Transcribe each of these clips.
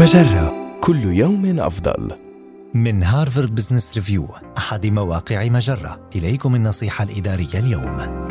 مجرة. كل يوم أفضل. من هارفارد بزنس ريفيو أحد مواقع مجرة. إليكم النصيحة الإدارية اليوم.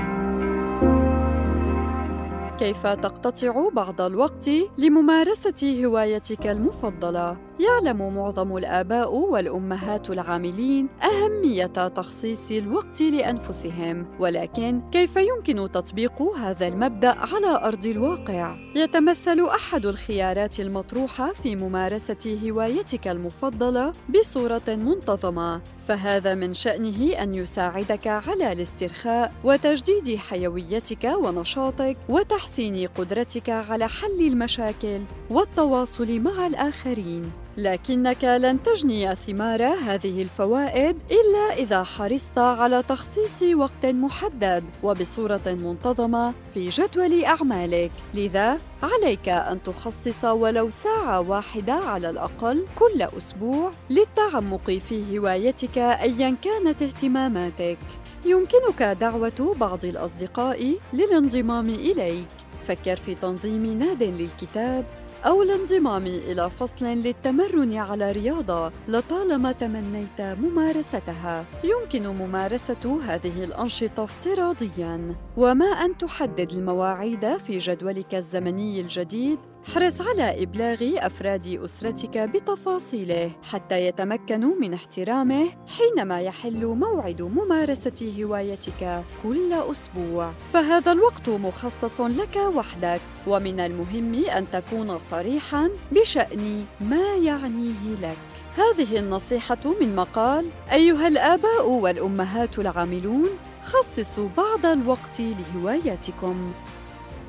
كيف تقتطع بعض الوقت لممارسة هوايتك المفضلة؟ يعلم معظم الآباء والأمهات العاملين أهمية تخصيص الوقت لأنفسهم، ولكن كيف يمكن تطبيق هذا المبدأ على أرض الواقع؟ يتمثل أحد الخيارات المطروحة في ممارسة هوايتك المفضلة بصورة منتظمة، فهذا من شأنه أن يساعدك على الاسترخاء وتجديد حيويتك ونشاطك وتحسين قدرتك على حل المشاكل والتواصل مع الآخرين. لكنك لن تجني ثمار هذه الفوائد إلا إذا حرصت على تخصيص وقت محدد وبصورة منتظمة في جدول أعمالك. لذا عليك أن تخصص ولو ساعة واحدة على الأقل كل أسبوع للتعمق في هوايتك ايا كانت اهتماماتك. يمكنك دعوة بعض الأصدقاء للانضمام إليك. فكر في تنظيم ناد للكتاب أو الانضمام إلى فصل للتمرن على رياضة لطالما تمنيت ممارستها. يمكن ممارسة هذه الأنشطة افتراضياً. وما أن تحدد المواعيد في جدولك الزمني الجديد؟ احرص على إبلاغ أفراد أسرتك بتفاصيله حتى يتمكنوا من احترامه حينما يحل موعد ممارسة هوايتك كل أسبوع. فهذا الوقت مخصص لك وحدك ومن المهم أن تكون صريحاً بشأن ما يعنيه لك. هذه النصيحة من مقال أيها الآباء والأمهات العاملون خصصوا بعض الوقت لهواياتكم.